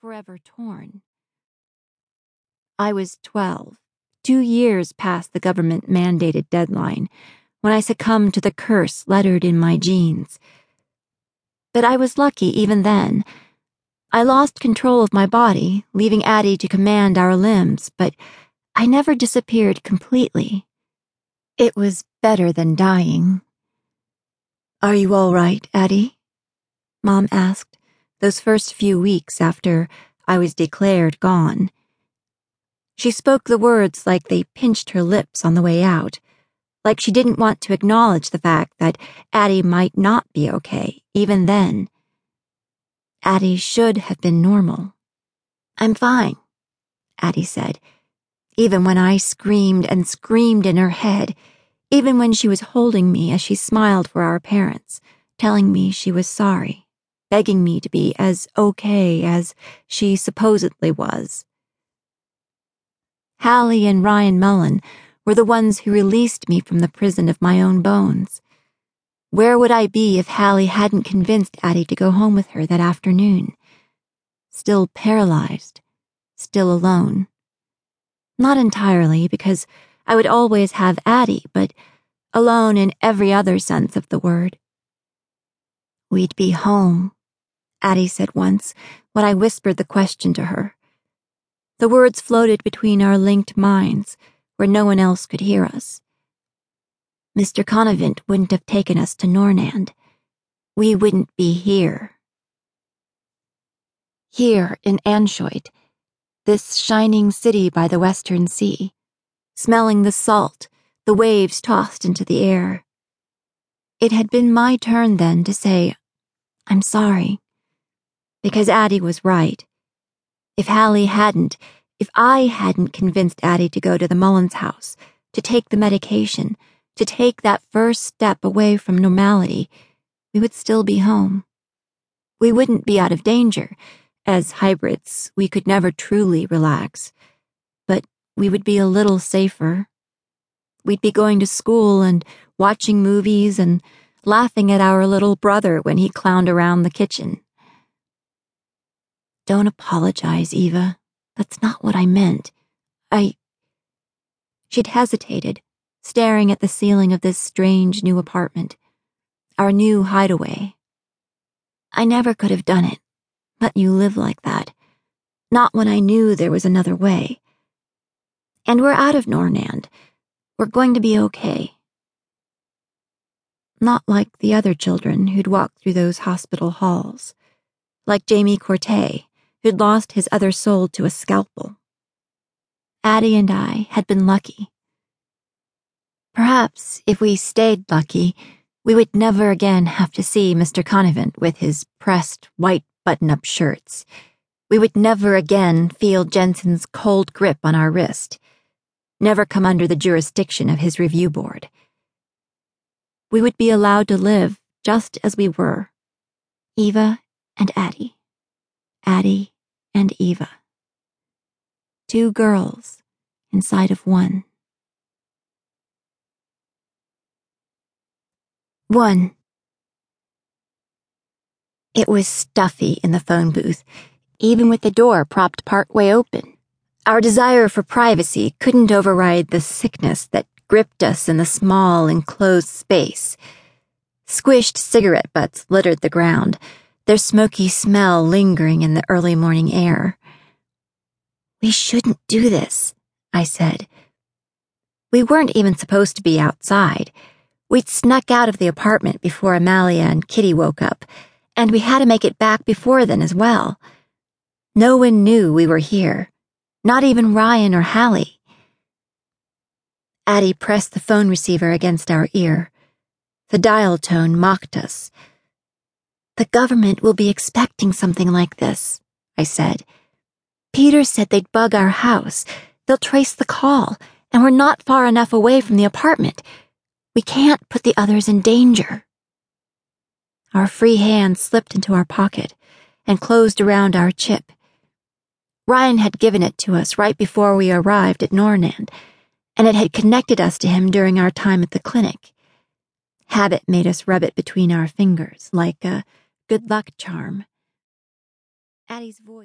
forever torn. I was 12, two years past the government mandated deadline, when I succumbed to the curse lettered in my genes. But I was lucky even then. I lost control of my body, leaving Addie to command our limbs, but I never disappeared completely. It was better than dying. Are you all right, Addie? Mom asked, those first few weeks after I was declared gone. She spoke the words like they pinched her lips on the way out, like she didn't want to acknowledge the fact that Addie might not be okay, even then. Addie should have been normal. I'm fine, Addie said even when I screamed and screamed in her head, even when she was holding me as she smiled for our parents, telling me she was sorry, begging me to be as okay as she supposedly was. Hallie and Ryan Mullen were the ones who released me from the prison of my own bones. Where would I be if Hallie hadn't convinced Addie to go home with her that afternoon? Still paralyzed, still alone. Not entirely, because I would always have Addie, but alone in every other sense of the word. We'd be home, Addie said once when I whispered the question to her. The words floated between our linked minds, where no one else could hear us. Mr. Conivent wouldn't have taken us to Nornand. We wouldn't be here. Here in Anshoit, this shining city by the western sea, smelling the salt the waves tossed into the air. It had been my turn then to say, I'm sorry. Because Addie was right. If Hallie hadn't, if I hadn't convinced Addie to go to the Mullins house, to take the medication, to take that first step away from normality, we would still be home. We wouldn't be out of danger as hybrids, we could never truly relax, but we would be a little safer. We'd be going to school and watching movies and laughing at our little brother when he clowned around the kitchen. Don't apologize, Eva. That's not what I meant. I. She'd hesitated, staring at the ceiling of this strange new apartment, our new hideaway. I never could have done it let you live like that. Not when I knew there was another way. And we're out of Nornand. We're going to be okay. Not like the other children who'd walked through those hospital halls. Like Jamie Corte, who'd lost his other soul to a scalpel. Addie and I had been lucky. Perhaps if we stayed lucky, we would never again have to see Mr. Conivent with his pressed white button up shirts. We would never again feel Jensen's cold grip on our wrist, never come under the jurisdiction of his review board. We would be allowed to live just as we were Eva and Addie, Addie and Eva. Two girls inside of one. 1. It was stuffy in the phone booth, even with the door propped partway open. Our desire for privacy couldn't override the sickness that gripped us in the small, enclosed space. Squished cigarette butts littered the ground, their smoky smell lingering in the early morning air. We shouldn't do this, I said. We weren't even supposed to be outside. We'd snuck out of the apartment before Amalia and Kitty woke up and we had to make it back before then as well. No one knew we were here, not even Ryan or Hallie. Addie pressed the phone receiver against our ear. The dial tone mocked us. The government will be expecting something like this, I said. Peter said they'd bug our house. They'll trace the call, and we're not far enough away from the apartment. We can't put the others in danger. Our free hand slipped into our pocket and closed around our chip. Ryan had given it to us right before we arrived at Nornand, and it had connected us to him during our time at the clinic. Habit made us rub it between our fingers like a good luck charm. Addie's voice.